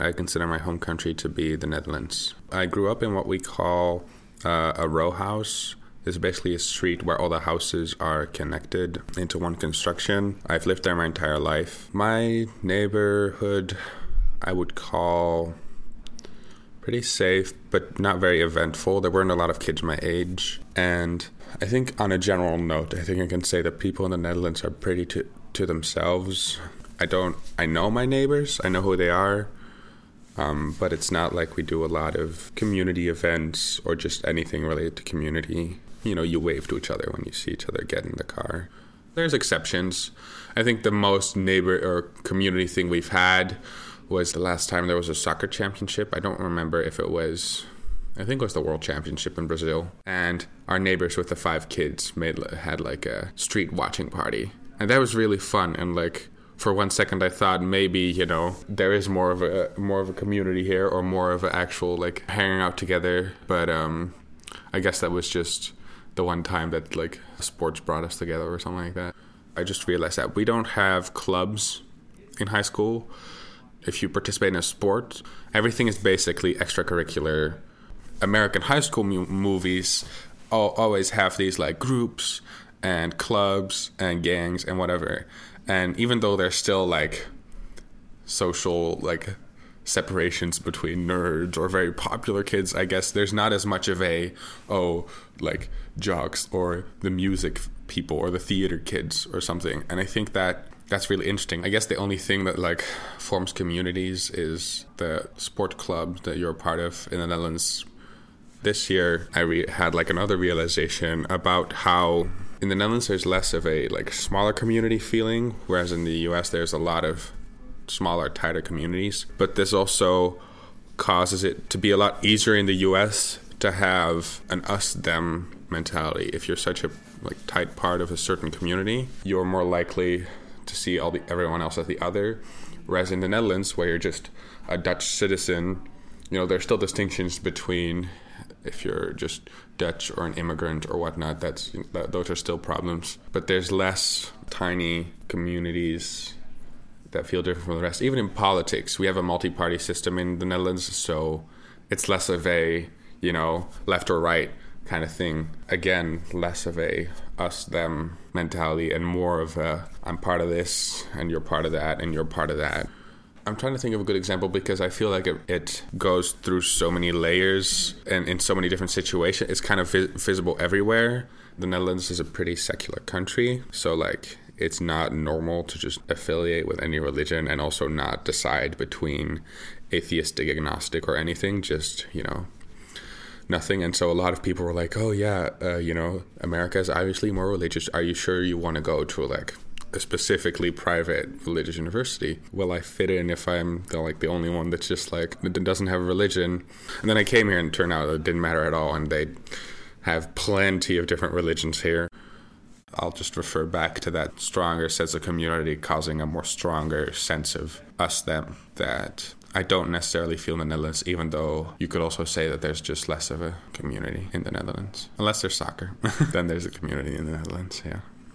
I consider my home country to be the Netherlands. I grew up in what we call uh, a row house. It's basically a street where all the houses are connected into one construction. I've lived there my entire life. My neighborhood, I would call pretty safe, but not very eventful. There weren't a lot of kids my age. And I think, on a general note, I think I can say that people in the Netherlands are pretty to, to themselves. I don't, I know my neighbors, I know who they are. Um, but it's not like we do a lot of community events or just anything related to community. You know, you wave to each other when you see each other get in the car. There's exceptions. I think the most neighbor or community thing we've had was the last time there was a soccer championship. I don't remember if it was I think it was the World Championship in Brazil, and our neighbors with the five kids made had like a street watching party, and that was really fun. And like for one second, I thought maybe you know there is more of a more of a community here, or more of an actual like hanging out together. But um, I guess that was just the one time that like sports brought us together or something like that. I just realized that we don't have clubs in high school. If you participate in a sport, everything is basically extracurricular American high school movies all, always have these like groups and clubs and gangs and whatever. And even though there's still like social like separations between nerds or very popular kids, I guess there's not as much of a oh like jocks or the music people or the theater kids or something. And I think that that's really interesting. I guess the only thing that like forms communities is the sport club that you're a part of in the Netherlands this year I re- had like another realization about how in the Netherlands there's less of a like smaller community feeling, whereas in the U.S. there's a lot of smaller, tighter communities. But this also causes it to be a lot easier in the U.S. to have an us-them mentality. If you're such a like tight part of a certain community, you're more likely to see all the everyone else as the other. Whereas in the Netherlands, where you're just a Dutch citizen, you know, there's still distinctions between if you're just Dutch or an immigrant or whatnot, that's that, those are still problems. But there's less tiny communities that feel different from the rest. Even in politics, we have a multi-party system in the Netherlands, so it's less of a you know left or right kind of thing. Again, less of a us them mentality and more of a I'm part of this and you're part of that and you're part of that. I'm trying to think of a good example because I feel like it, it goes through so many layers and in so many different situations. It's kind of vis- visible everywhere. The Netherlands is a pretty secular country, so like it's not normal to just affiliate with any religion and also not decide between atheistic, agnostic, or anything. Just you know, nothing. And so a lot of people were like, "Oh yeah, uh, you know, America is obviously more religious. Are you sure you want to go to like a specifically private religious university. Will I fit in if I'm the, like the only one that's just like doesn't have a religion? And then I came here and turned out it didn't matter at all, and they have plenty of different religions here. I'll just refer back to that stronger sense of community causing a more stronger sense of us them that I don't necessarily feel in the Netherlands, even though you could also say that there's just less of a community in the Netherlands. Unless there's soccer, then there's a community in the Netherlands, yeah.